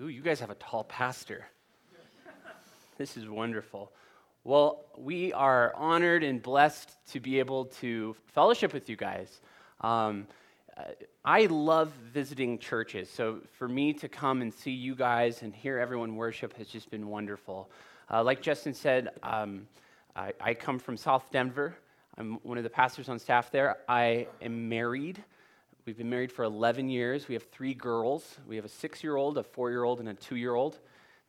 Ooh, you guys have a tall pastor. this is wonderful. Well, we are honored and blessed to be able to fellowship with you guys. Um, I love visiting churches, so for me to come and see you guys and hear everyone worship has just been wonderful. Uh, like Justin said, um, I, I come from South Denver. I'm one of the pastors on staff there. I am married. We've been married for 11 years. We have three girls. We have a six year old, a four year old, and a two year old.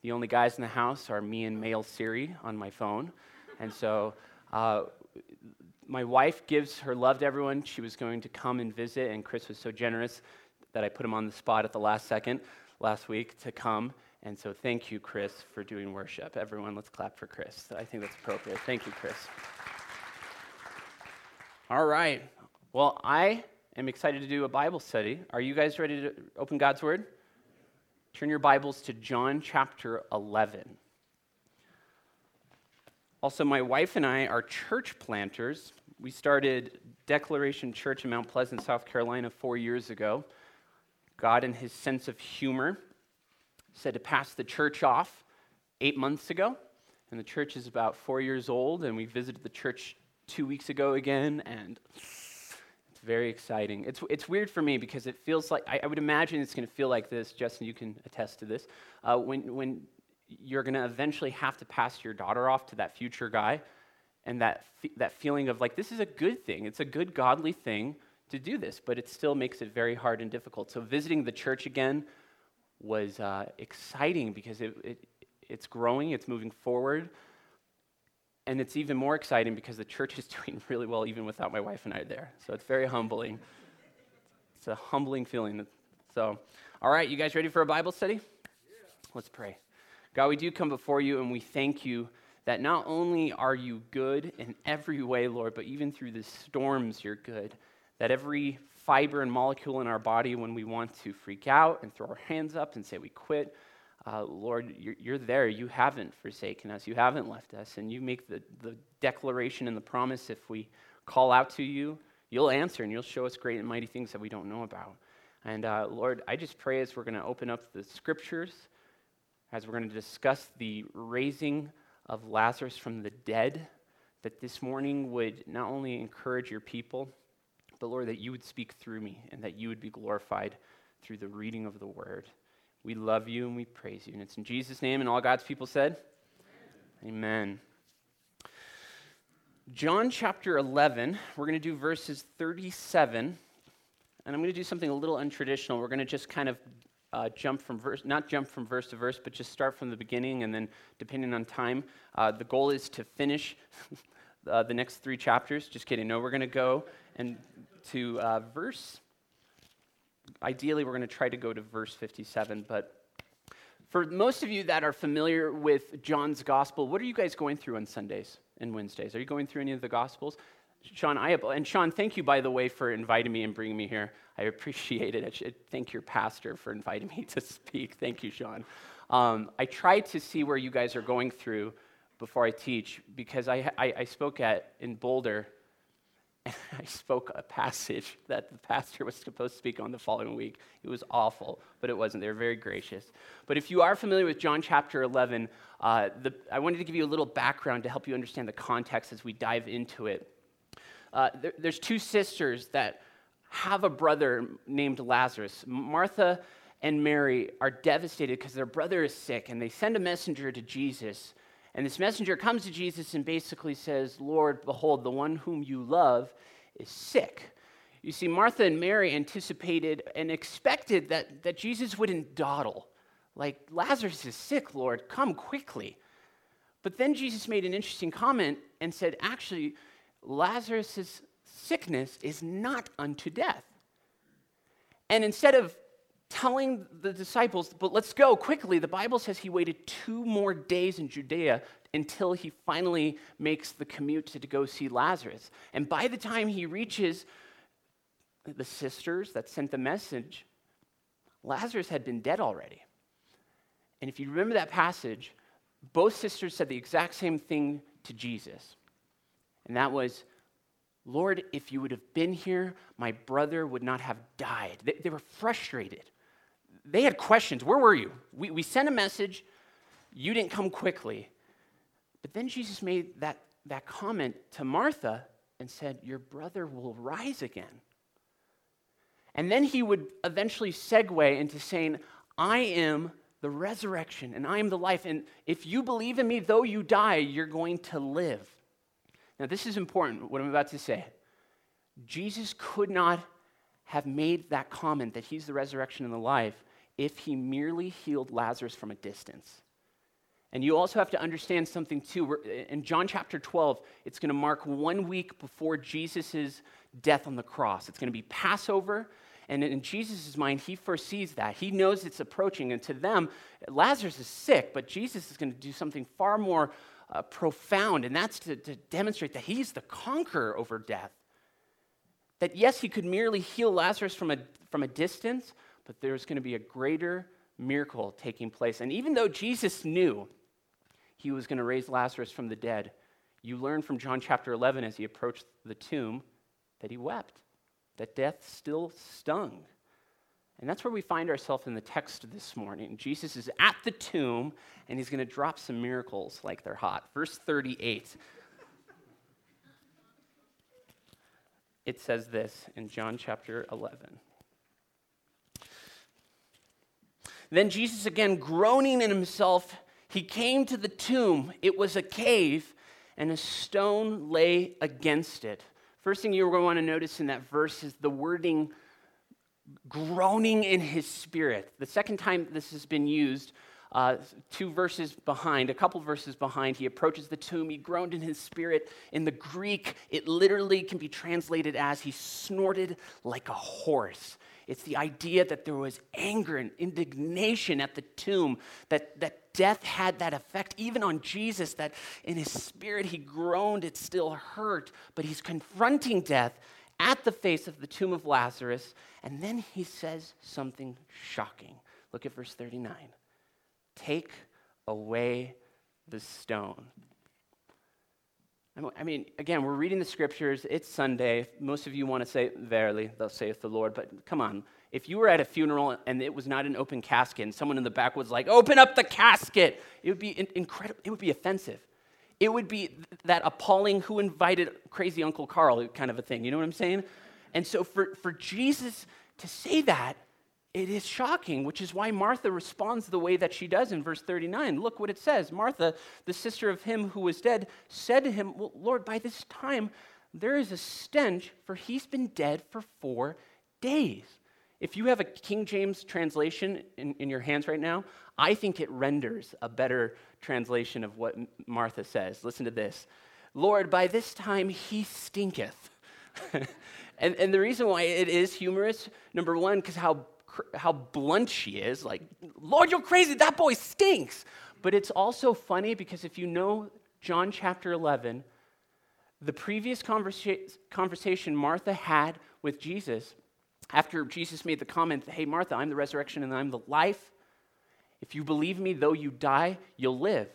The only guys in the house are me and male Siri on my phone. And so uh, my wife gives her love to everyone. She was going to come and visit, and Chris was so generous that I put him on the spot at the last second last week to come. And so thank you, Chris, for doing worship. Everyone, let's clap for Chris. I think that's appropriate. Thank you, Chris. All right. Well, I am excited to do a Bible study. Are you guys ready to open God's Word? Turn your Bibles to John chapter 11. Also, my wife and I are church planters. We started Declaration Church in Mount Pleasant, South Carolina, four years ago. God, in his sense of humor, said to pass the church off eight months ago. And the church is about four years old, and we visited the church two weeks ago again, and very exciting. It's, it's weird for me because it feels like, I, I would imagine it's going to feel like this. Justin, you can attest to this. Uh, when, when you're going to eventually have to pass your daughter off to that future guy, and that, that feeling of like, this is a good thing, it's a good, godly thing to do this, but it still makes it very hard and difficult. So, visiting the church again was uh, exciting because it, it, it's growing, it's moving forward. And it's even more exciting because the church is doing really well even without my wife and I there. So it's very humbling. It's a humbling feeling. So, all right, you guys ready for a Bible study? Yeah. Let's pray. God, we do come before you and we thank you that not only are you good in every way, Lord, but even through the storms, you're good. That every fiber and molecule in our body, when we want to freak out and throw our hands up and say we quit, uh, Lord, you're, you're, there. You haven't forsaken us. You haven't left us. And you make the, the declaration and the promise if we call out to you, you'll answer and you'll show us great and mighty things that we don't know about. And uh, Lord, I just pray as we're going to open up the scriptures, as we're going to discuss the raising of Lazarus from the dead, that this morning would not only encourage your people, but Lord, that you would speak through me and that you would be glorified through the reading of the word. We love you and we praise you. And it's in Jesus' name, and all God's people said, Amen. Amen. John chapter 11, we're going to do verses 37. And I'm going to do something a little untraditional. We're going to just kind of uh, jump from verse, not jump from verse to verse, but just start from the beginning, and then depending on time, uh, the goal is to finish uh, the next three chapters. Just kidding. No, we're going to go and to uh, verse ideally, we're going to try to go to verse 57, but for most of you that are familiar with John's gospel, what are you guys going through on Sundays and Wednesdays? Are you going through any of the gospels? Sean, I and Sean, thank you by the way for inviting me and bringing me here. I appreciate it. I should thank your pastor for inviting me to speak. Thank you, Sean. Um, I try to see where you guys are going through before I teach because I, I, I spoke at in Boulder and I spoke a passage that the pastor was supposed to speak on the following week. It was awful, but it wasn't. They were very gracious. But if you are familiar with John chapter 11, uh, the, I wanted to give you a little background to help you understand the context as we dive into it. Uh, there, there's two sisters that have a brother named Lazarus. Martha and Mary are devastated because their brother is sick, and they send a messenger to Jesus and this messenger comes to Jesus and basically says, Lord, behold, the one whom you love is sick. You see, Martha and Mary anticipated and expected that, that Jesus wouldn't dawdle. Like, Lazarus is sick, Lord, come quickly. But then Jesus made an interesting comment and said, actually, Lazarus' sickness is not unto death. And instead of telling the disciples, but let's go quickly. The Bible says he waited two more days in Judea until he finally makes the commute to, go see Lazarus. And by the time he reaches the sisters that sent the message, Lazarus had been dead already. And if you remember that passage, both sisters said the exact same thing to Jesus. And that was, Lord, if you would have been here, my brother would not have died. They, they were frustrated they had questions. Where were you? We, we sent a message, you didn't come quickly. But then Jesus made that, that comment to Martha and said, Your brother will rise again. And then he would eventually segue into saying, I am the resurrection and I am the life. And if you believe in me, though you die, you're going to live. Now, this is important, what I'm about to say. Jesus could not have made that comment that he's the resurrection and the life if he merely healed Lazarus from a distance. And you also have to understand something too. In John chapter 12, it's going to mark one week before Jesus' death on the cross. It's going to be Passover. And in Jesus' mind, he foresees that. He knows it's approaching. And to them, Lazarus is sick, but Jesus is going to do something far more uh, profound, and that's to, to demonstrate that he's the conqueror over death. That yes, he could merely heal Lazarus from a, from a distance, but there's going to be a greater miracle taking place. And even though Jesus knew he was going to raise Lazarus from the dead, you learn from John chapter 11 as he approached the tomb that he wept, that death still stung. And that's where we find ourselves in the text this morning. Jesus is at the tomb and he's going to drop some miracles like they're hot. Verse 38. It says this in John chapter 11. Then Jesus, again groaning in himself, he came to the tomb. It was a cave, and a stone lay against it. First thing you're going to want to notice in that verse is the wording groaning in his spirit. The second time this has been used, uh, two verses behind, a couple verses behind, he approaches the tomb. He groaned in his spirit. In the Greek, it literally can be translated as he snorted like a horse. It's the idea that there was anger and indignation at the tomb, that, that death had that effect even on Jesus, that in his spirit he groaned, it still hurt, but he's confronting death at the face of the tomb of Lazarus, and then he says something shocking. Look at verse 39. Take away the stone. I mean, again, we're reading the scriptures. It's Sunday. Most of you want to say, Verily, thus saith the Lord. But come on. If you were at a funeral and it was not an open casket and someone in the back was like, Open up the casket, it would be incredible. It would be offensive it would be that appalling who invited crazy Uncle Carl kind of a thing. You know what I'm saying? And so for, for Jesus to say that, it is shocking, which is why Martha responds the way that she does in verse 39. Look what it says Martha, the sister of him who was dead, said to him, well, Lord, by this time there is a stench, for he's been dead for four days. If you have a King James translation in, in your hands right now, I think it renders a better translation of what Martha says. Listen to this Lord, by this time he stinketh. and, and the reason why it is humorous, number one, because how, how blunt she is like, Lord, you're crazy, that boy stinks. But it's also funny because if you know John chapter 11, the previous conversa- conversation Martha had with Jesus, after Jesus made the comment, Hey, Martha, I'm the resurrection and I'm the life. If you believe me, though you die, you'll live.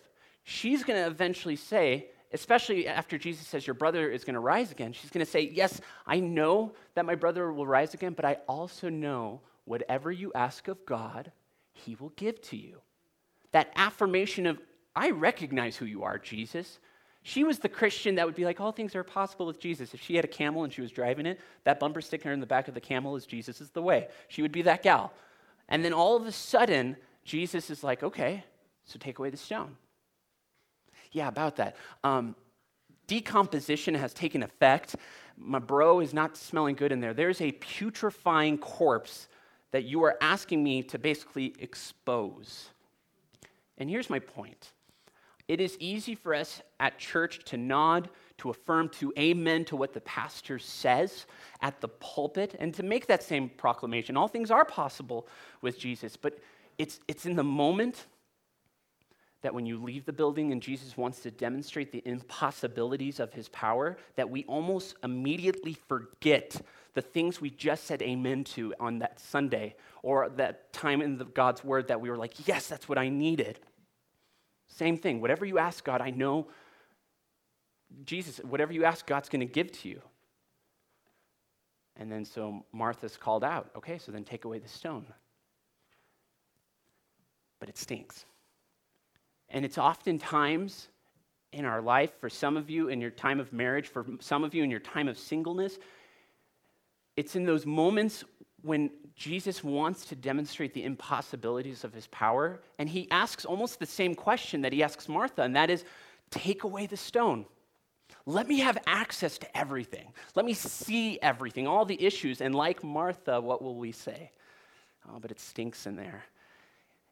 She's going to eventually say, especially after Jesus says, Your brother is going to rise again, she's going to say, Yes, I know that my brother will rise again, but I also know whatever you ask of God, he will give to you. That affirmation of, I recognize who you are, Jesus. She was the Christian that would be like, all things are possible with Jesus. If she had a camel and she was driving it, that bumper sticker in the back of the camel is Jesus is the way. She would be that gal. And then all of a sudden, Jesus is like, okay, so take away the stone. Yeah, about that. Um, decomposition has taken effect. My bro is not smelling good in there. There's a putrefying corpse that you are asking me to basically expose. And here's my point it is easy for us at church to nod, to affirm, to amen to what the pastor says at the pulpit, and to make that same proclamation. All things are possible with Jesus, but it's, it's in the moment that when you leave the building and Jesus wants to demonstrate the impossibilities of his power, that we almost immediately forget the things we just said amen to on that Sunday or that time in the, God's word that we were like, yes, that's what I needed. Same thing. Whatever you ask God, I know Jesus, whatever you ask, God's going to give to you. And then so Martha's called out. Okay, so then take away the stone. but it stinks. And it's oftentimes in our life, for some of you in your time of marriage, for some of you in your time of singleness, it's in those moments when Jesus wants to demonstrate the impossibilities of his power, and he asks almost the same question that he asks Martha, and that is take away the stone. Let me have access to everything. Let me see everything, all the issues. And like Martha, what will we say? Oh, but it stinks in there.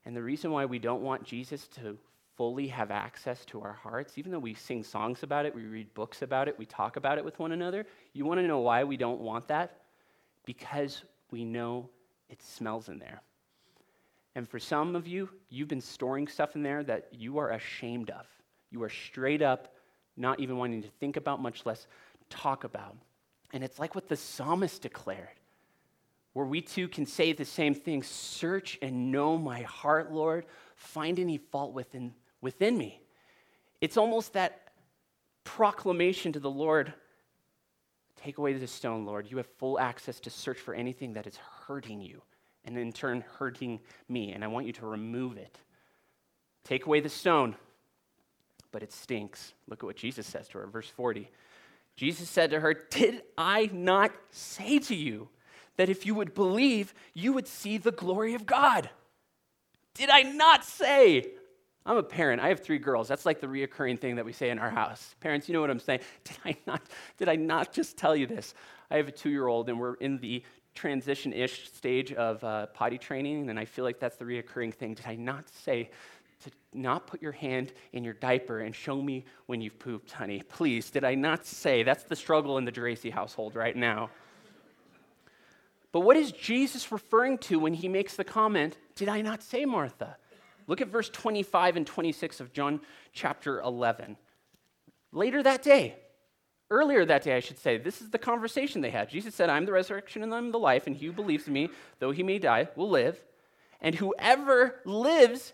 And the reason why we don't want Jesus to fully have access to our hearts, even though we sing songs about it, we read books about it, we talk about it with one another, you want to know why we don't want that? Because we know it smells in there. And for some of you, you've been storing stuff in there that you are ashamed of. You are straight up not even wanting to think about, much less talk about. And it's like what the psalmist declared, where we too can say the same thing Search and know my heart, Lord. Find any fault within, within me. It's almost that proclamation to the Lord Take away this stone, Lord. You have full access to search for anything that is hurting you and in turn hurting me, and I want you to remove it. Take away the stone, but it stinks. Look at what Jesus says to her, verse 40. Jesus said to her, Did I not say to you that if you would believe, you would see the glory of God? Did I not say? I'm a parent. I have three girls. That's like the reoccurring thing that we say in our house. Parents, you know what I'm saying? Did I not, did I not just tell you this? I have a two year old, and we're in the transition ish stage of uh, potty training, and I feel like that's the reoccurring thing. Did I not say to not put your hand in your diaper and show me when you've pooped, honey? Please, did I not say? That's the struggle in the Geraci household right now. But what is Jesus referring to when he makes the comment, Did I not say, Martha? Look at verse 25 and 26 of John chapter 11. Later that day, earlier that day, I should say, this is the conversation they had. Jesus said, I'm the resurrection and I'm the life, and he who believes in me, though he may die, will live. And whoever lives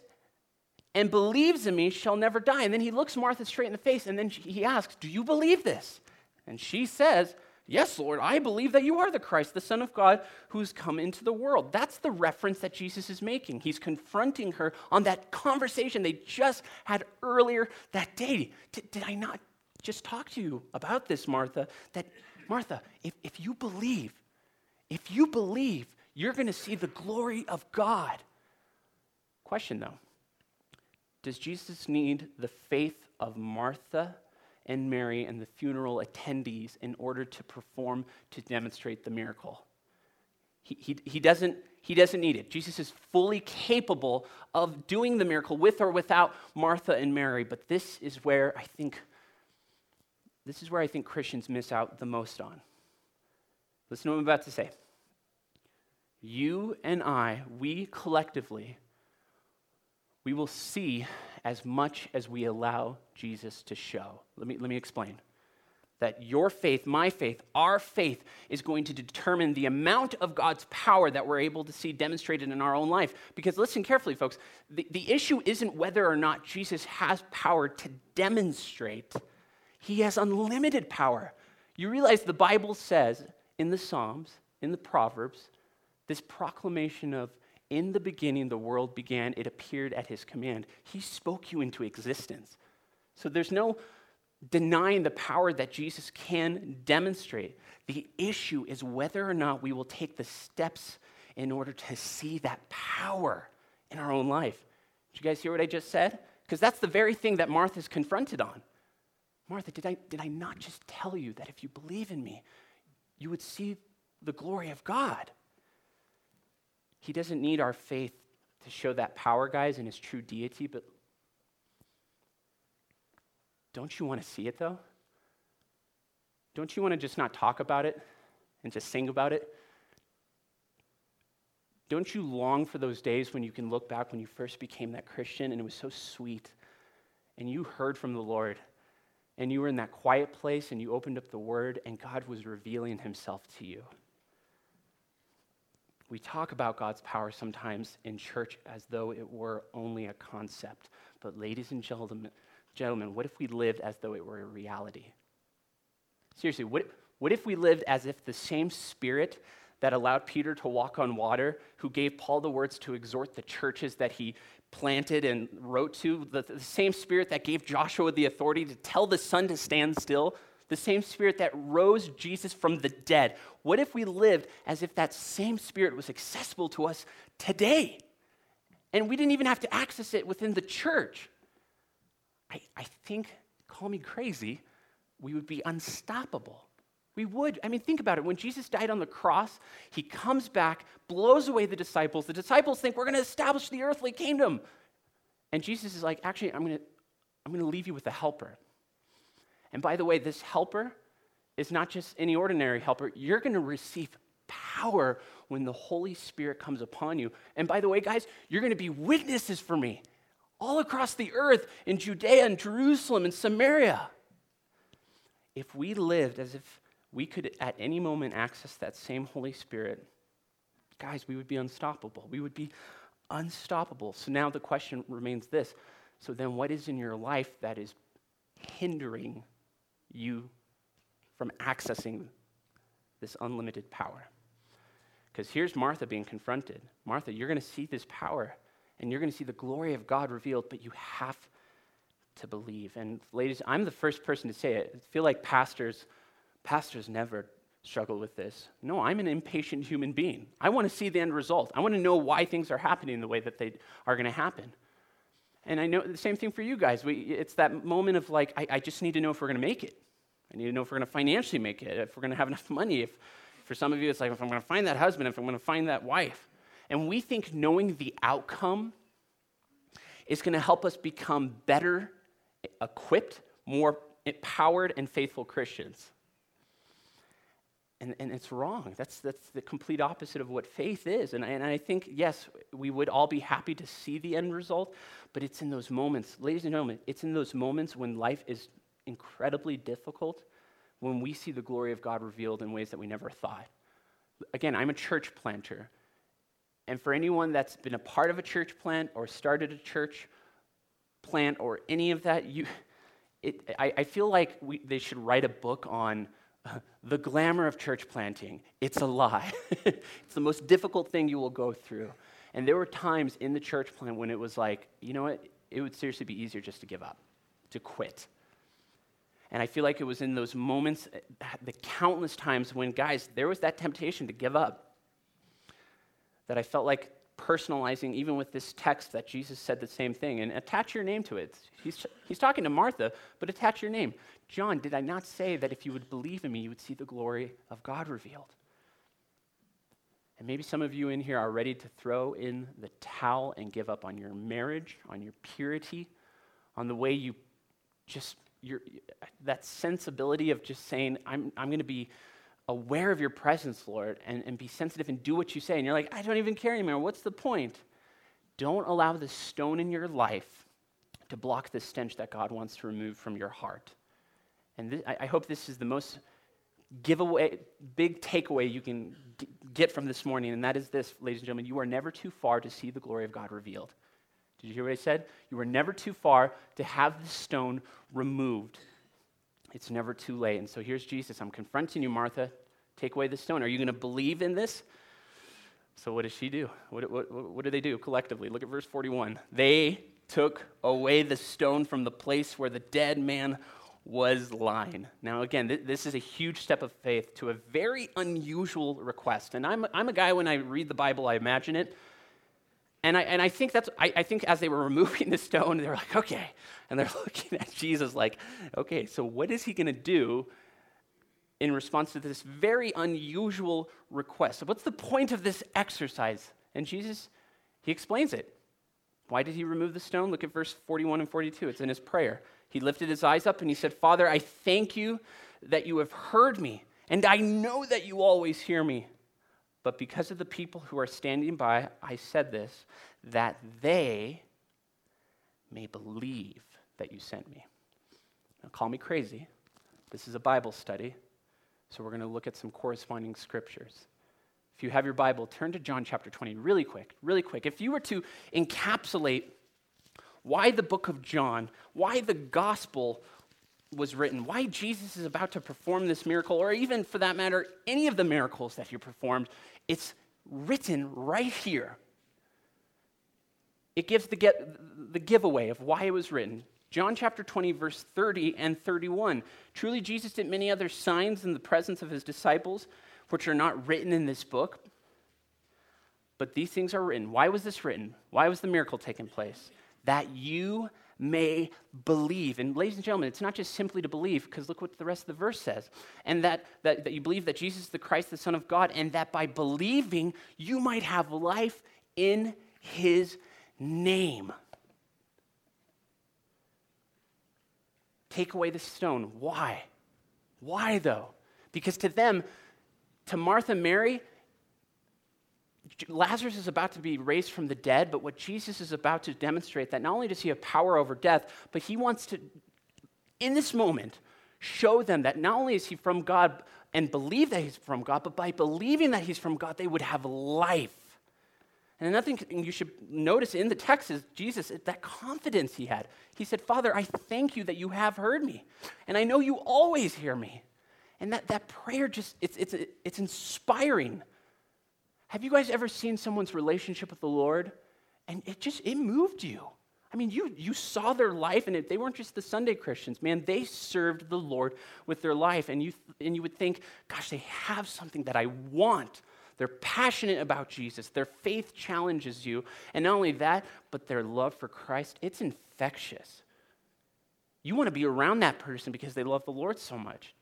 and believes in me shall never die. And then he looks Martha straight in the face, and then he asks, Do you believe this? And she says, Yes, Lord, I believe that you are the Christ, the Son of God, who's come into the world. That's the reference that Jesus is making. He's confronting her on that conversation they just had earlier that day. Did, did I not just talk to you about this, Martha? That, Martha, if, if you believe, if you believe, you're going to see the glory of God. Question though Does Jesus need the faith of Martha? And Mary and the funeral attendees in order to perform, to demonstrate the miracle. He, he, he, doesn't, he doesn't need it. Jesus is fully capable of doing the miracle with or without Martha and Mary, but this is where I think this is where I think Christians miss out the most on. Listen to what I'm about to say. You and I, we collectively, we will see as much as we allow Jesus to show. Let me, let me explain. That your faith, my faith, our faith is going to determine the amount of God's power that we're able to see demonstrated in our own life. Because listen carefully, folks, the, the issue isn't whether or not Jesus has power to demonstrate, he has unlimited power. You realize the Bible says in the Psalms, in the Proverbs, this proclamation of in the beginning, the world began, it appeared at his command. He spoke you into existence. So there's no denying the power that Jesus can demonstrate. The issue is whether or not we will take the steps in order to see that power in our own life. Did you guys hear what I just said? Because that's the very thing that Martha's confronted on. Martha, did I, did I not just tell you that if you believe in me, you would see the glory of God? He doesn't need our faith to show that power, guys, in his true deity, but don't you want to see it, though? Don't you want to just not talk about it and just sing about it? Don't you long for those days when you can look back when you first became that Christian and it was so sweet and you heard from the Lord and you were in that quiet place and you opened up the Word and God was revealing Himself to you? We talk about God's power sometimes in church as though it were only a concept. But, ladies and gentlemen, gentlemen what if we lived as though it were a reality? Seriously, what, what if we lived as if the same spirit that allowed Peter to walk on water, who gave Paul the words to exhort the churches that he planted and wrote to, the, the, same spirit that gave Joshua the authority to tell the sun to stand still, the same spirit that rose Jesus from the dead. What if we lived as if that same spirit was accessible to us today? And we didn't even have to access it within the church. I, I think, call me crazy, we would be unstoppable. We would. I mean, think about it. When Jesus died on the cross, he comes back, blows away the disciples. The disciples think we're going to establish the earthly kingdom. And Jesus is like, actually, I'm going to I'm going to leave you with a helper. And by the way, this helper is not just any ordinary helper. You're going to receive power when the Holy Spirit comes upon you. And by the way, guys, you're going to be witnesses for me all across the earth in Judea and Jerusalem and Samaria. If we lived as if we could at any moment access that same Holy Spirit, guys, we would be unstoppable. We would be unstoppable. So now the question remains this so then, what is in your life that is hindering you from accessing this unlimited power? Because here's Martha being confronted. Martha, you're going to see this power and you're going to see the glory of God revealed, but you have to believe. And ladies, I'm the first person to say it. I feel like pastors Pastors never struggle with this. No, I'm an impatient human being. I want to see the end result. I want to know why things are happening the way that they are going to happen. And I know the same thing for you guys. We, it's that moment of like, I, I just need to know if we're going to make it. I need to know if we're going to financially make it, if we're going to have enough money. If, for some of you, it's like, if I'm going to find that husband, if I'm going to find that wife. And we think knowing the outcome is going to help us become better equipped, more empowered, and faithful Christians. And, and it's wrong. That's, that's the complete opposite of what faith is. And, and I think, yes, we would all be happy to see the end result, but it's in those moments, ladies and gentlemen, it's in those moments when life is incredibly difficult, when we see the glory of God revealed in ways that we never thought. Again, I'm a church planter. And for anyone that's been a part of a church plant or started a church plant or any of that, you, it, I, I feel like we, they should write a book on the glamour of church planting, it's a lie. it's the most difficult thing you will go through. And there were times in the church plant when it was like, you know what? It would seriously be easier just to give up, to quit. And I feel like it was in those moments, eh, the countless times when, guys, there was that temptation to give up, that I felt like personalizing, even with this text, that Jesus said the same thing. And attach your name to it. He's, he's talking to Martha, but attach your name. John, did I not say that if you would believe in me, you would see the glory of God revealed? And maybe some of you in here are ready to throw in the towel and give up on your marriage, on your purity, on the way you just, your, that sensibility of just saying, I'm, I'm going to be aware of your presence, Lord, and, and be sensitive and do what you say. And you're like, I don't even care anymore. What's the point? Don't allow the stone in your life to block the stench that God wants to remove from your heart. And I, I, hope this is the most giveaway, big takeaway you can g- get from this morning, and that is this, ladies and gentlemen, you are never too far to see the glory of God revealed. Did you hear what I said? You are never too far to have the stone removed. It's never too late. And so here's Jesus. I'm confronting you, Martha. Take away the stone. Are you going to believe in this? So what does she do? What, what, what do they do collectively? Look at verse 41. They took away the stone from the place where the dead man was lying. Now, again, th- this is a huge step of faith to a very unusual request. And I'm, I'm a guy, when I read the Bible, I imagine it. And I, and I think that's, I, I think as they were removing the stone, they were like, okay. And they're looking at Jesus like, okay, so what is he going to do in response to this very unusual request? So what's the point of this exercise? And Jesus, he explains it. Why did he remove the stone? Look at verse 41 and 42. It's in his prayer. He lifted his eyes up and he said, Father, I thank you that you have heard me, and I know that you always hear me. But because of the people who are standing by, I said this, that they may believe that you sent me. Now, call me crazy. This is a Bible study, so we're going to look at some corresponding scriptures. If you have your Bible, turn to John chapter 20 really quick, really quick. If you were to encapsulate why the book of John, why the gospel was written, why Jesus is about to perform this miracle, or even for that matter, any of the miracles that he performed, it's written right here. It gives the, get, the giveaway of why it was written. John chapter 20, verse 30 and 31. Truly, Jesus did many other signs in the presence of his disciples, which are not written in this book. But these things are written. Why was this written? Why was the miracle taking place? That you may believe. And ladies and gentlemen, it's not just simply to believe, because look what the rest of the verse says. And that, that, that you believe that Jesus is the Christ, the Son of God, and that by believing you might have life in his name. Take away the stone. Why? Why though? Because to them, to Martha Mary, Lazarus is about to be raised from the dead, but what Jesus is about to demonstrate that not only does he have power over death, but he wants to, in this moment, show them that not only is he from God and believe that he's from God, but by believing that he's from God, they would have life. And another thing you should notice in the text is Jesus, that confidence he had. He said, Father, I thank you that you have heard me, and I know you always hear me. And that, that prayer just, it's, it's, it's inspiring. Have you guys ever seen someone's relationship with the Lord and it just, it moved you? I mean, you, you saw their life, and it, they weren't just the Sunday Christians, man. They served the Lord with their life. And you, and you would think, gosh, they have something that I want. They're passionate about Jesus. Their faith challenges you. And not only that, but their love for Christ, it's infectious. You want to be around that person because they love the Lord so much.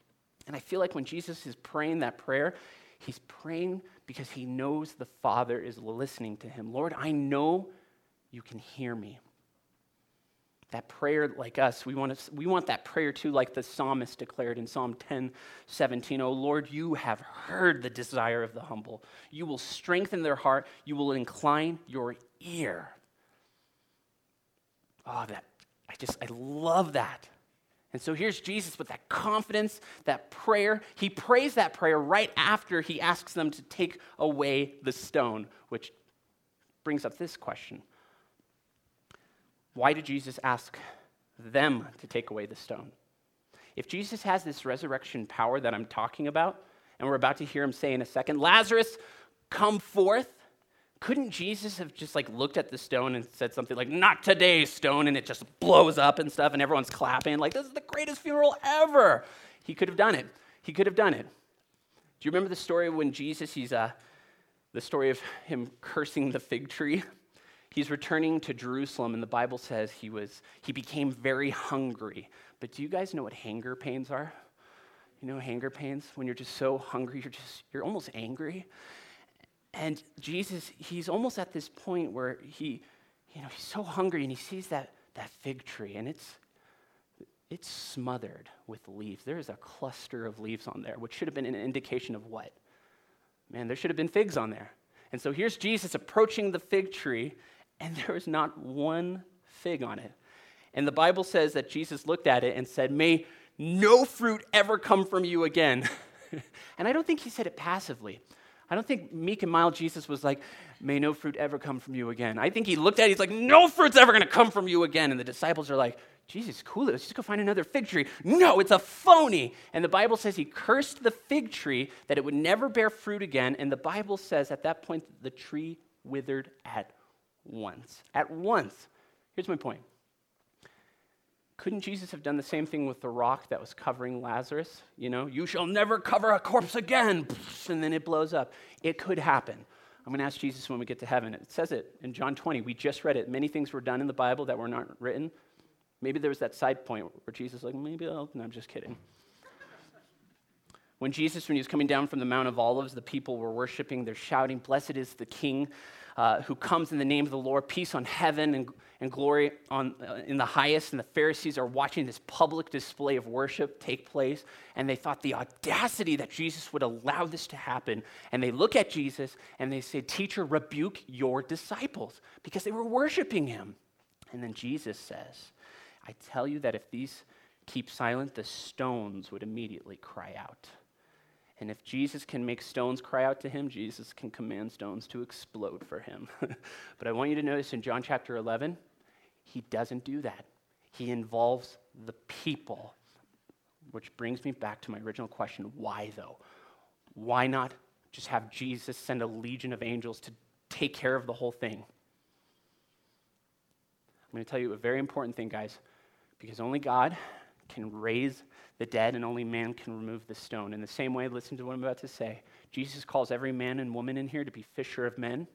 And I feel like when Jesus is praying that prayer, he's praying because he knows the Father is listening to him. Lord, I know you can hear me. That prayer, like us, we want, to, we want that prayer too, like the psalmist declared in Psalm 10 17. Oh Lord, you have heard the desire of the humble. You will strengthen their heart, you will incline your ear. Oh, that, I just, I love that. And so here's Jesus with that confidence, that prayer. He prays that prayer right after he asks them to take away the stone, which brings up this question Why did Jesus ask them to take away the stone? If Jesus has this resurrection power that I'm talking about, and we're about to hear him say in a second, Lazarus, come forth. Couldn't Jesus have just like looked at the stone and said something like, not today, stone, and it just blows up and stuff, and everyone's clapping, like, this is the greatest funeral ever? He could have done it. He could have done it. Do you remember the story when Jesus, he's uh, the story of him cursing the fig tree? He's returning to Jerusalem, and the Bible says he was he became very hungry. But do you guys know what hunger pains are? You know hunger pains when you're just so hungry, you're just you're almost angry. And Jesus, he's almost at this point where he, you know, he's so hungry and he sees that, that fig tree and it's, it's smothered with leaves. There is a cluster of leaves on there, which should have been an indication of what? Man, there should have been figs on there. And so here's Jesus approaching the fig tree, and there was not one fig on it. And the Bible says that Jesus looked at it and said, May no fruit ever come from you again. and I don't think he said it passively. I don't think meek and mild Jesus was like, May no fruit ever come from you again. I think he looked at it, he's like, No fruit's ever going to come from you again. And the disciples are like, Jesus, cool, it. let's just go find another fig tree. No, it's a phony. And the Bible says he cursed the fig tree that it would never bear fruit again. And the Bible says at that point, the tree withered at once. At once. Here's my point couldn't Jesus have done the same thing with the rock that was covering Lazarus? You know, you shall never cover a corpse again. And then it blows up. It could happen. I'm going to ask Jesus when we get to heaven. It says it in John 20. We just read it. Many things were done in the Bible that were not written. Maybe there was that side point where Jesus like, maybe I'll. No, I'm just kidding. When Jesus, when he was coming down from the Mount of Olives, the people were worshiping. They're shouting, Blessed is the King uh, who comes in the name of the Lord, peace on heaven and, and glory on, uh, in the highest. And the Pharisees are watching this public display of worship take place. And they thought the audacity that Jesus would allow this to happen. And they look at Jesus and they say, Teacher, rebuke your disciples because they were worshiping him. And then Jesus says, I tell you that if these keep silent, the stones would immediately cry out. And if Jesus can make stones cry out to him, Jesus can command stones to explode for him. but I want you to notice in John chapter 11, he doesn't do that. He involves the people. Which brings me back to my original question why, though? Why not just have Jesus send a legion of angels to take care of the whole thing? I'm going to tell you a very important thing, guys, because only God can raise the dead and only man can remove the stone. In the same way, listen to what I'm about to say. Jesus calls every man and woman in here to be fisher of men.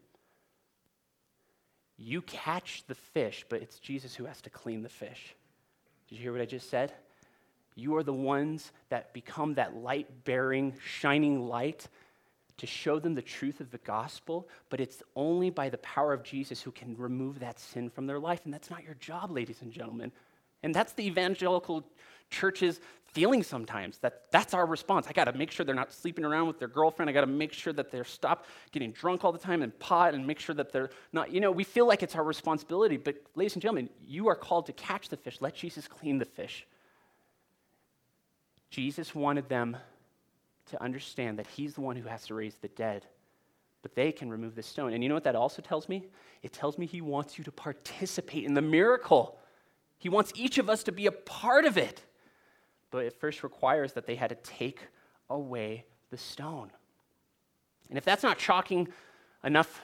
You catch the fish, but it's Jesus who has to clean the fish. Did you hear what I just said? You are the ones that become that light bearing, shining light to show them the truth of the gospel, but it's only by the power of Jesus who can remove that sin from their life. And that's not your job, ladies and gentlemen. And that's the evangelical church's feeling sometimes that that's our response. I got to make sure they're not sleeping around with their girlfriend. I got to make sure that they're stopped getting drunk all the time and pot and make sure that they're not, you know, we feel like it's our responsibility. But, ladies and gentlemen, you are called to catch the fish. Let Jesus clean the fish. Jesus wanted them to understand that he's the one who has to raise the dead, but they can remove the stone. And you know what that also tells me? It tells me he wants you to participate in the miracle. He wants each of us to be a part of it. But it first requires that they had to take away the stone. And if that's not shocking enough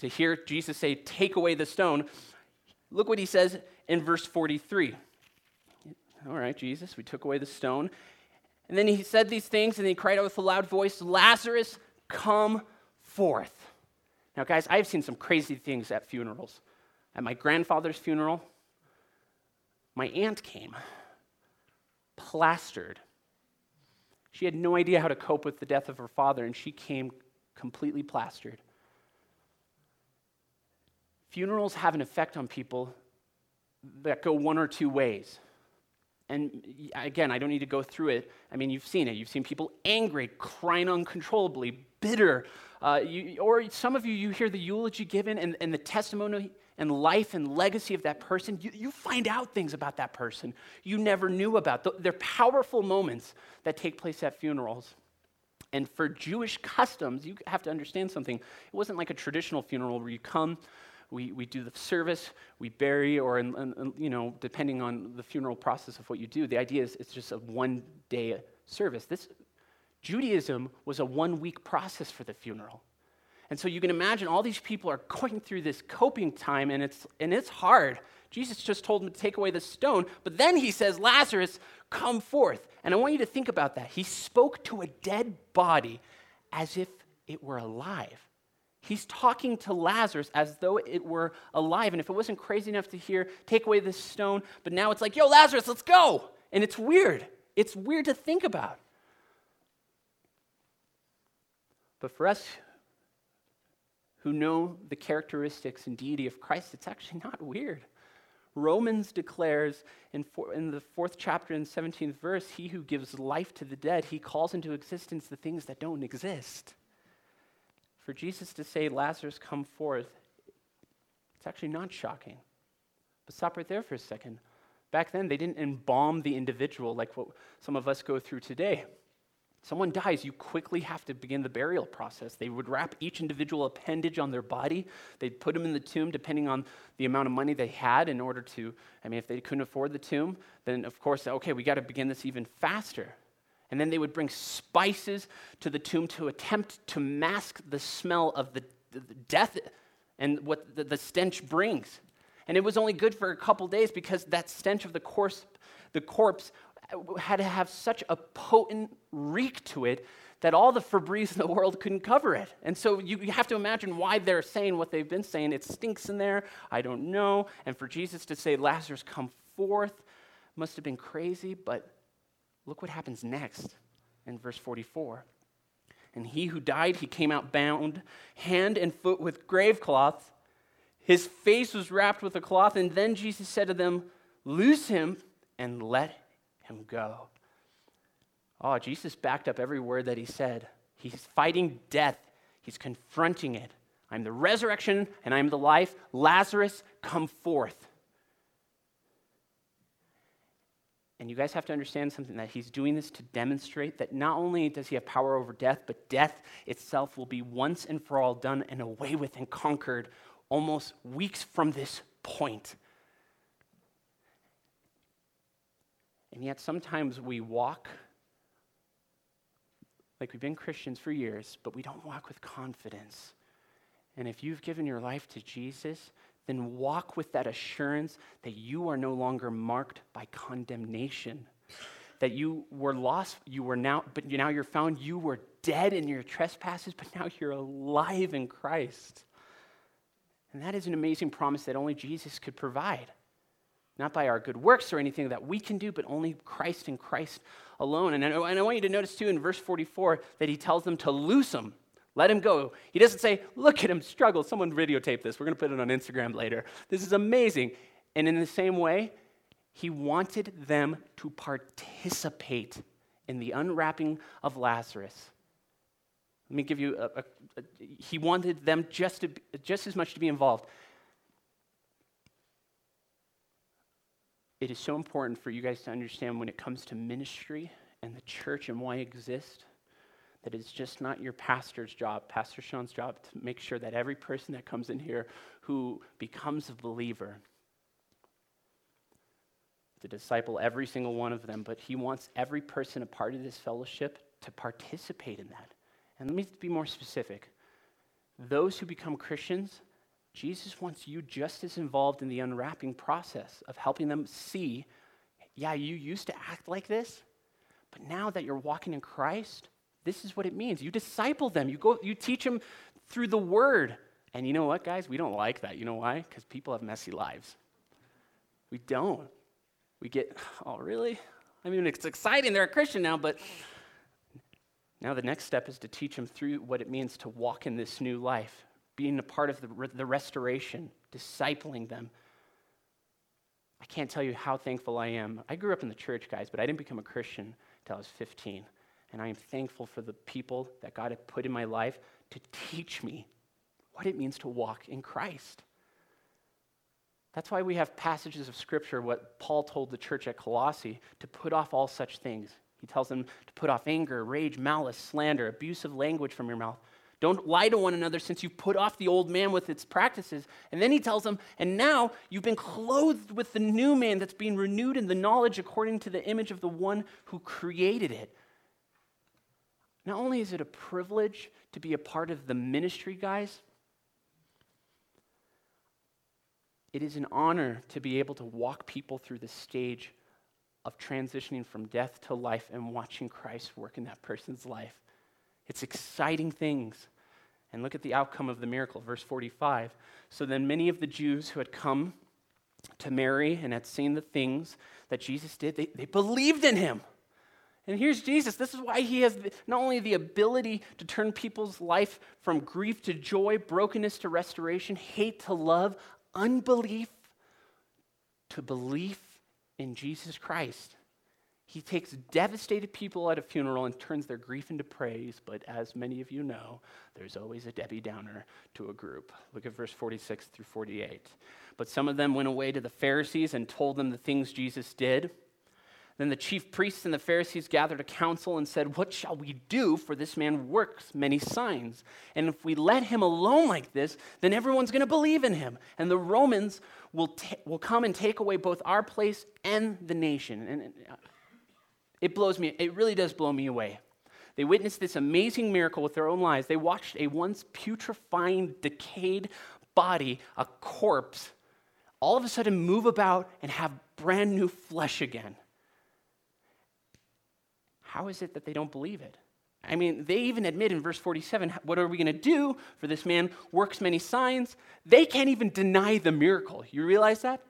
to hear Jesus say, Take away the stone, look what he says in verse 43. All right, Jesus, we took away the stone. And then he said these things, and he cried out with a loud voice, Lazarus, come forth. Now, guys, I've seen some crazy things at funerals. At my grandfather's funeral, my aunt came, plastered. She had no idea how to cope with the death of her father, and she came completely plastered. Funerals have an effect on people that go one or two ways. And again, I don't need to go through it. I mean, you've seen it. You've seen people angry, crying uncontrollably, bitter. Uh, you, or some of you, you hear the eulogy given and, and the testimony and life and legacy of that person. You, you find out things about that person you never knew about. They're powerful moments that take place at funerals. And for Jewish customs, you have to understand something. It wasn't like a traditional funeral where you come, we, we do the service, we bury, or, in, in, you know, depending on the funeral process of what you do, the idea is it's just a one day service. This, Judaism was a one week process for the funeral. And so you can imagine all these people are going through this coping time, and it's, and it's hard. Jesus just told them to take away the stone, but then he says, Lazarus, come forth. And I want you to think about that. He spoke to a dead body as if it were alive. He's talking to Lazarus as though it were alive. And if it wasn't crazy enough to hear, take away this stone, but now it's like, yo, Lazarus, let's go. And it's weird. It's weird to think about. But for us who know the characteristics and deity of Christ, it's actually not weird. Romans declares in, for, in the fourth chapter and 17th verse, he who gives life to the dead, he calls into existence the things that don't exist. For Jesus to say, Lazarus, come forth, it's actually not shocking. But stop right there for a second. Back then, they didn't embalm the individual like what some of us go through today. Someone dies, you quickly have to begin the burial process. They would wrap each individual appendage on their body. They'd put them in the tomb depending on the amount of money they had in order to, I mean, if they couldn't afford the tomb, then of course, okay, we got to begin this even faster. And then they would bring spices to the tomb to attempt to mask the smell of the, the death and what the, the, stench brings. And it was only good for a couple days because that stench of the corpse, the corpse had to have such a potent reek to it that all the Febreze in the world couldn't cover it. And so you, you have to imagine why they're saying what they've been saying. It stinks in there. I don't know. And for Jesus to say, Lazarus, come forth, must have been crazy, but Look what happens next in verse 44. And he who died, he came out bound, hand and foot with grave cloths. His face was wrapped with a cloth. And then Jesus said to them, Loose him and let him go. Oh, Jesus backed up every word that he said. He's fighting death, he's confronting it. I'm the resurrection and I'm the life. Lazarus, come forth. And you guys have to understand something that he's doing this to demonstrate that not only does he have power over death, but death itself will be once and for all done and away with and conquered almost weeks from this point. And yet sometimes we walk like we've been Christians for years, but we don't walk with confidence. And if you've given your life to Jesus, then walk with that assurance that you are no longer marked by condemnation. That you were lost, you were now, but now you're found, you were dead in your trespasses, but now you're alive in Christ. And that is an amazing promise that only Jesus could provide. Not by our good works or anything that we can do, but only Christ and Christ alone. And I, and I want you to notice too in verse 44 that he tells them to loose him. Let him go. He doesn't say, look at him struggle. Someone videotape this. We're going to put it on Instagram later. This is amazing. And in the same way, he wanted them to participate in the unwrapping of Lazarus. Let me give you a, a, a he wanted them just, to, just as much to be involved. It is so important for you guys to understand when it comes to ministry and the church and why it exists that it's just not your pastor's job, Pastor Sean's job, to make sure that every person that comes in here who becomes a believer, to disciple every single one of them, but he wants every person a part of this fellowship to participate in that. And let me be more specific. Those who become Christians, Jesus wants you just as involved in the unwrapping process of helping them see, yeah, you used to act like this, but now that you're walking in Christ, this is what it means. You disciple them. You go you teach them through the word. And you know what, guys? We don't like that. You know why? Because people have messy lives. We don't. We get, oh, really? I mean, it's exciting. They're a Christian now, but now the next step is to teach them through what it means to walk in this new life, being a part of the, the restoration, discipling them. I can't tell you how thankful I am. I grew up in the church, guys, but I didn't become a Christian until I was 15. And I am thankful for the people that God had put in my life to teach me what it means to walk in Christ. That's why we have passages of Scripture, what Paul told the church at Colossae, to put off all such things. He tells them to put off anger, rage, malice, slander, abusive language from your mouth. Don't lie to one another since you've put off the old man with its practices. And then he tells them, and now you've been clothed with the new man that's being renewed in the knowledge according to the image of the one who created it. Not only is it a privilege to be a part of the ministry, guys, it is an honor to be able to walk people through the stage of transitioning from death to life and watching Christ work in that person's life. It's exciting things. And look at the outcome of the miracle, verse 45. So then many of the Jews who had come to Mary and had seen the things that Jesus did, they, they believed in him. And here's Jesus. This is why he has not only the ability to turn people's life from grief to joy, brokenness to restoration, hate to love, unbelief to belief in Jesus Christ. He takes devastated people at a funeral and turns their grief into praise, but as many of you know, there's always a Debbie Downer to a group. Look at verse 46 through 48. But some of them went away to the Pharisees and told them the things Jesus did. Then the chief priests and the Pharisees gathered a council and said, What shall we do? For this man works many signs. And if we let him alone like this, then everyone's going to believe in him. And the Romans will, will come and take away both our place and the nation. And uh, it blows me, it really does blow me away. They witnessed this amazing miracle with their own lives. They watched a once putrefying, decayed body, a corpse, all of a sudden move about and have brand new flesh again how is it that they don't believe it? I mean, they even admit in verse 47, what are we going to do for this man works many signs? They can't even deny the miracle. You realize that?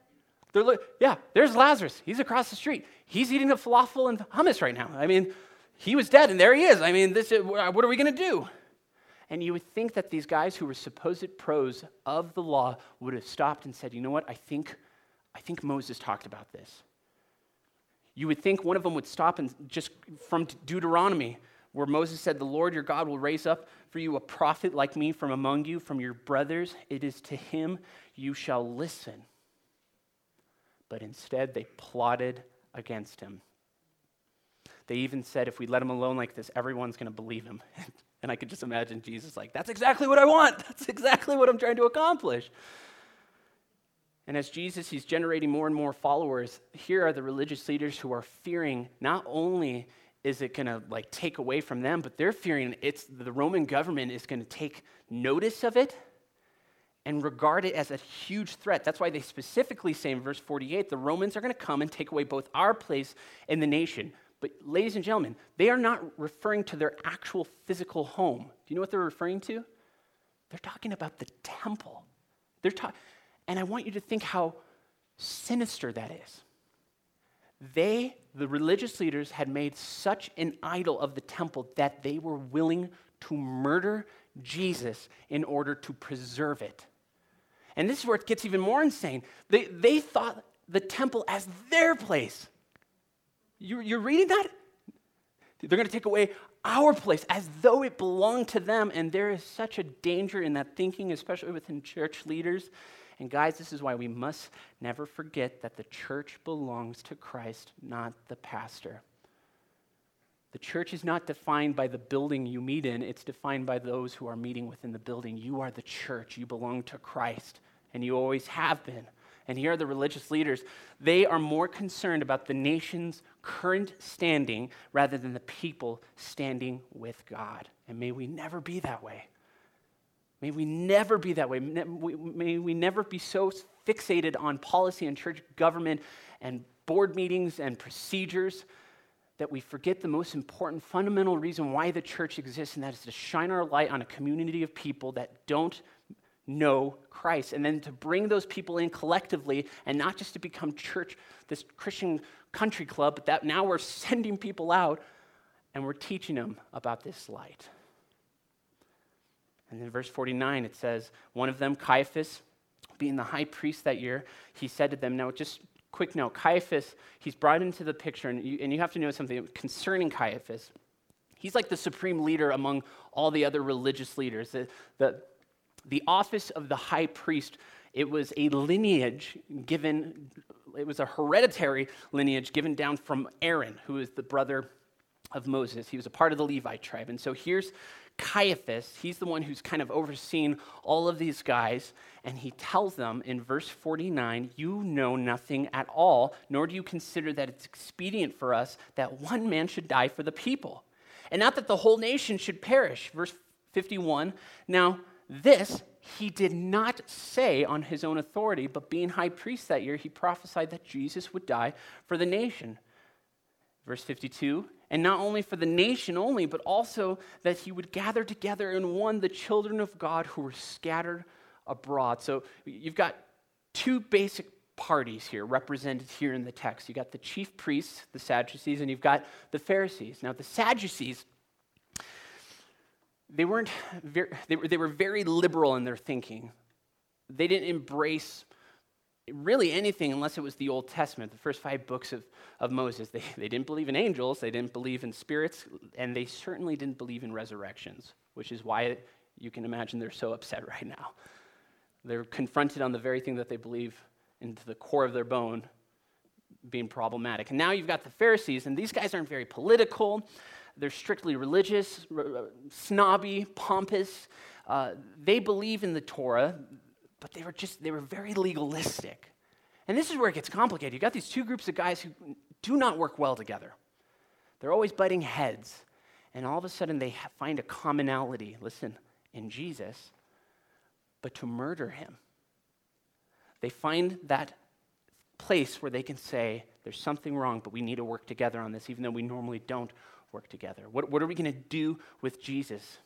They're like, yeah, there's Lazarus. He's across the street. He's eating a falafel and hummus right now. I mean, he was dead and there he is. I mean, this, uh, what are we going to do? And you would think that these guys who were supposed pros of the law would have stopped and said, you know what? I think, I think Moses talked about this. You would think one of them would stop and just from Deuteronomy, where Moses said, The Lord your God will raise up for you a prophet like me from among you, from your brothers. It is to him you shall listen. But instead, they plotted against him. They even said, If we let him alone like this, everyone's going to believe him. and I could just imagine Jesus like, That's exactly what I want. That's exactly what I'm trying to accomplish. And as Jesus, he's generating more and more followers, here are the religious leaders who are fearing not only is it going to like take away from them, but they're fearing it's the Roman government is going to take notice of it and regard it as a huge threat. That's why they specifically say in verse 48 the Romans are going to come and take away both our place in the nation. But, ladies and gentlemen, they are not referring to their actual physical home. Do you know what they're referring to? They're talking about the temple. They're talking, and I want you to think how sinister that is. They, the religious leaders, had made such an idol of the temple that they were willing to murder Jesus in order to preserve it. And this is where it gets even more insane. They, they thought the temple as their place. You, you're reading that? They're going to take away our place as though it belonged to them. And there is such a danger in that thinking, especially within church leaders. And guys, this is why we must never forget that the church belongs to Christ, not the pastor. The church is not defined by the building you meet in, it's defined by those who are meeting within the building. You are the church, you belong to Christ, and you always have been. And here are the religious leaders. They are more concerned about the nation's current standing rather than the people standing with God. And may we never be that way. May we never be that way. May we never be so fixated on policy and church government and board meetings and procedures that we forget the most important fundamental reason why the church exists, and that is to shine our light on a community of people that don't know Christ, and then to bring those people in collectively, and not just to become church, this Christian country club, but that now we're sending people out and we're teaching them about this light. And in verse 49, it says, One of them, Caiaphas, being the high priest that year, he said to them, Now just quick note Caiaphas, he's brought into the picture, and you, and you have to know something concerning Caiaphas. He's like the supreme leader among all the other religious leaders. The, the, the office of the high priest, it was a lineage given, it was a hereditary lineage given down from Aaron, who is the brother of Moses. He was a part of the Levite tribe. And so here's Caiaphas, he's the one who's kind of overseen all of these guys, and he tells them in verse 49 You know nothing at all, nor do you consider that it's expedient for us that one man should die for the people, and not that the whole nation should perish. Verse 51 Now, this he did not say on his own authority, but being high priest that year, he prophesied that Jesus would die for the nation. Verse 52 and not only for the nation only, but also that he would gather together in one the children of God who were scattered abroad. So you've got two basic parties here represented here in the text. You've got the chief priests, the Sadducees, and you've got the Pharisees. Now, the Sadducees, they weren't very, they were, they were very liberal in their thinking. They didn't embrace really anything unless it was the Old Testament, the first five books of, of Moses. They, they didn't believe in angels, they didn't believe in spirits, and they certainly didn't believe in resurrections, which is why you can imagine they're so upset right now. They're confronted on the very thing that they believe into the core of their bone being problematic. And now you've got the Pharisees, and these guys aren't very political. They're strictly religious, snobby, pompous. Uh, they believe in the Torah but they were just, they were very legalistic. And this is where it gets complicated. You've got these two groups of guys who do not work well together. They're always butting heads. And all of a sudden, they find a commonality, listen, in Jesus, but to murder him. They find that place where they can say, there's something wrong, but we need to work together on this, even though we normally don't work together. What, what are we going to do with Jesus?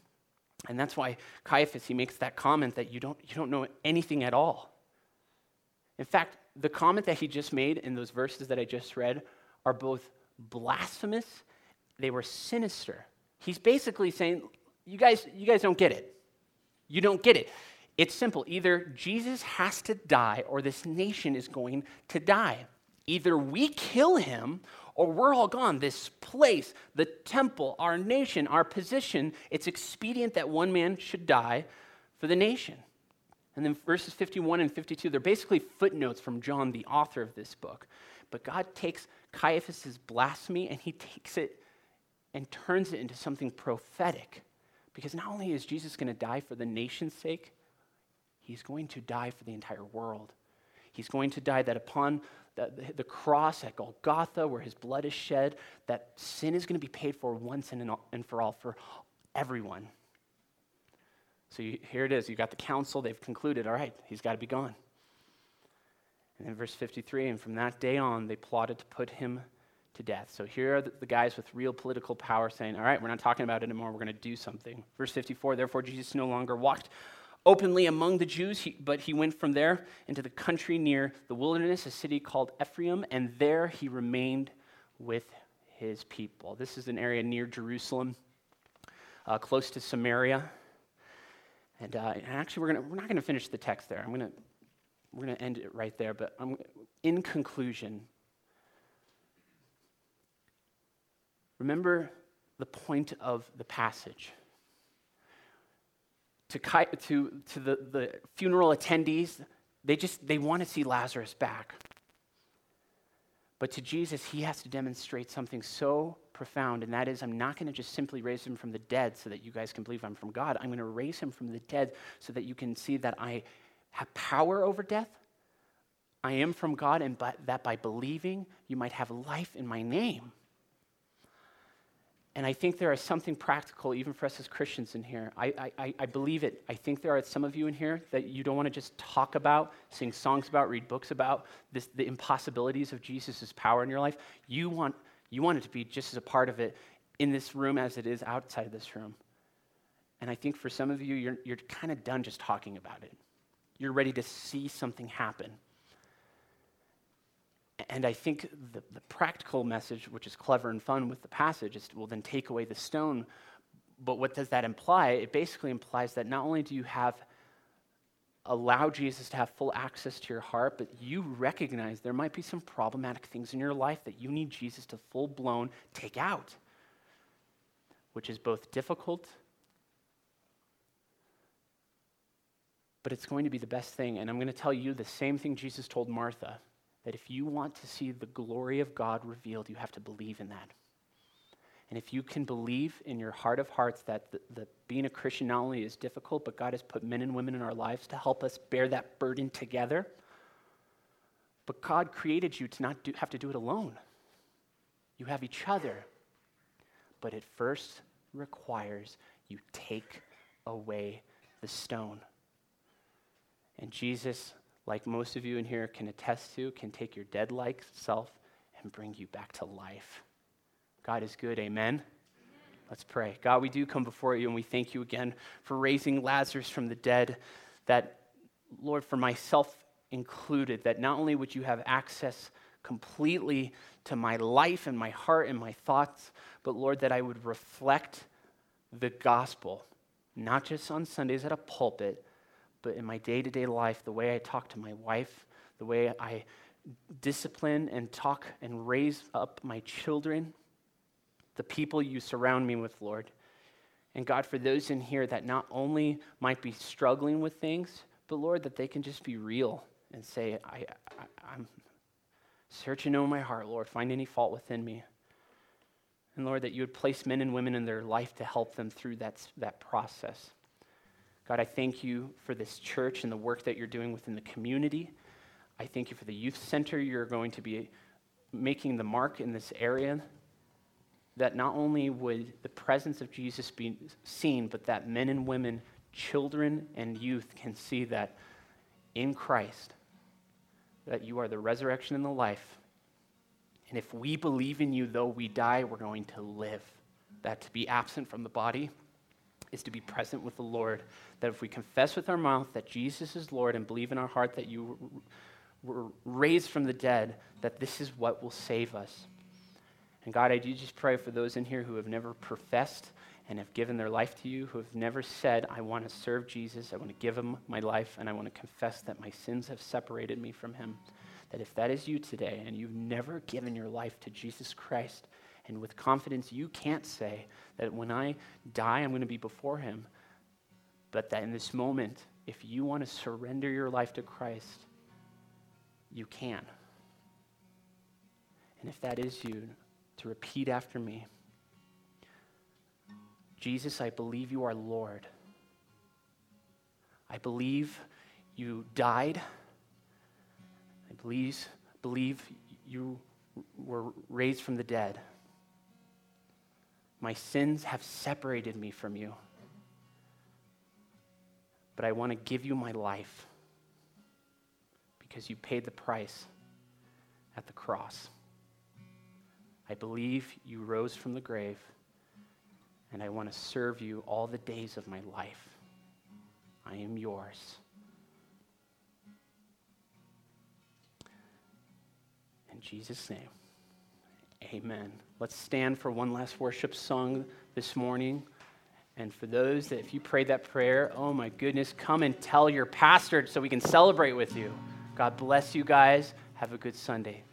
And that's why Caiaphas, he makes that comment that you don't, you don't know anything at all. In fact, the comment that he just made in those verses that I just read are both blasphemous, they were sinister. He's basically saying, you guys, you guys don't get it. You don't get it. It's simple. Either Jesus has to die or this nation is going to die. Either we kill him or we're all gone. This place, the temple, our nation, our position, it's expedient that one man should die for the nation. And then verses 51 and 52, they're basically footnotes from John, the author of this book. But God takes Caiaphas' blasphemy and he takes it and turns it into something prophetic. Because not only is Jesus going to die for the nation's sake, he's going to die for the entire world. He's going to die, that upon the, the, cross at Golgotha, where his blood is shed, that sin is going to be paid for once and, all, and for all for everyone. So you, here it is. You've got the council. They've concluded, all right, he's got to be gone. And then verse 53 and from that day on, they plotted to put him to death. So here are the, the guys with real political power saying, all right, we're not talking about it anymore. We're going to do something. Verse 54 therefore, Jesus no longer walked openly among the Jews, he, but he went from there into the country near the wilderness, a city called Ephraim, and there he remained with his people. This is an area near Jerusalem, uh, close to Samaria. And, uh, and actually, we're, gonna, we're not going to finish the text there. I'm gonna, we're going to end it right there. But I'm, in conclusion, remember the point of the passage to, to, to the, the funeral attendees, they just they want to see Lazarus back. But to Jesus, he has to demonstrate something so profound, and that is I'm not going to just simply raise him from the dead so that you guys can believe I'm from God. I'm going to raise him from the dead so that you can see that I have power over death. I am from God, and but that by believing, you might have life in my name. And I think there is something practical, even for us as Christians in here. I, I, I believe it. I think there are some of you in here that you don't want to just talk about, sing songs about, read books about this, the impossibilities of Jesus' power in your life. You want, you want it to be just as a part of it in this room as it is outside of this room. And I think for some of you, you're, you're kind of done just talking about it. You're ready to see something happen. And I think the, the practical message, which is clever and fun with the passage, is to, well, then take away the stone. But what does that imply? It basically implies that not only do you have allow Jesus to have full access to your heart, but you recognize there might be some problematic things in your life that you need Jesus to full blown take out, which is both difficult, but it's going to be the best thing. And I'm going to tell you the same thing Jesus told Martha that if you want to see the glory of God revealed, you have to believe in that. And if you can believe in your heart of hearts that the, being a Christian not only is difficult, but God has put men and women in our lives to help us bear that burden together. But God created you to not do, have to do it alone. You have each other. But it first requires you take away the stone. And Jesus like most of you in here can attest to, can take your dead like self and bring you back to life. God is good. Amen. Let's pray. God, we do come before you and we thank you again for raising Lazarus from the dead. That, Lord, for myself included, that not only would you have access completely to my life and my heart and my thoughts, but Lord, that I would reflect the gospel, not just on Sundays at a pulpit, but in my day to day life, the way I talk to my wife, the way I discipline and talk and raise up my children, the people you surround me with, Lord. And God, for those in here that not only might be struggling with things, but Lord, that they can just be real and say, I, I, am searching over my heart, Lord, find any fault within me. And Lord, that you would place men and women in their life to help them through that, that process. God, I thank you for this church and the work that you're doing within the community. I thank you for the youth center. You're going to be making the mark in this area that not only would the presence of Jesus be seen, but that men and women, children and youth can see that in Christ, that you are the resurrection and the life. And if we believe in you, though we die, we're going to live. That to be absent from the body is to be present with the Lord. That if we confess with our mouth that Jesus is Lord and believe in our heart that you were raised from the dead, that this is what will save us. And God, I do just pray for those in here who have never professed and have given their life to you, who have never said, I want to serve Jesus, I want to give him my life, and I want to confess that my sins have separated me from him. That if that is you today and you've never given your life to Jesus Christ, and with confidence, you can't say that when I die, I'm going to be before Him. But that in this moment, if you want to surrender your life to Christ, you can. And if that is you, to repeat after me Jesus, I believe you are Lord. I believe you died I believe, believe you were raised from the dead. My sins have separated me from you. But I want to give you my life because you paid the price at the cross. I believe you rose from the grave, and I want to serve you all the days of my life. I am yours. In Jesus' name, amen. Let's stand for one last worship song this morning. And for those that, if you prayed that prayer, oh my goodness, come and tell your pastor so we can celebrate with you. God bless you guys. Have a good Sunday.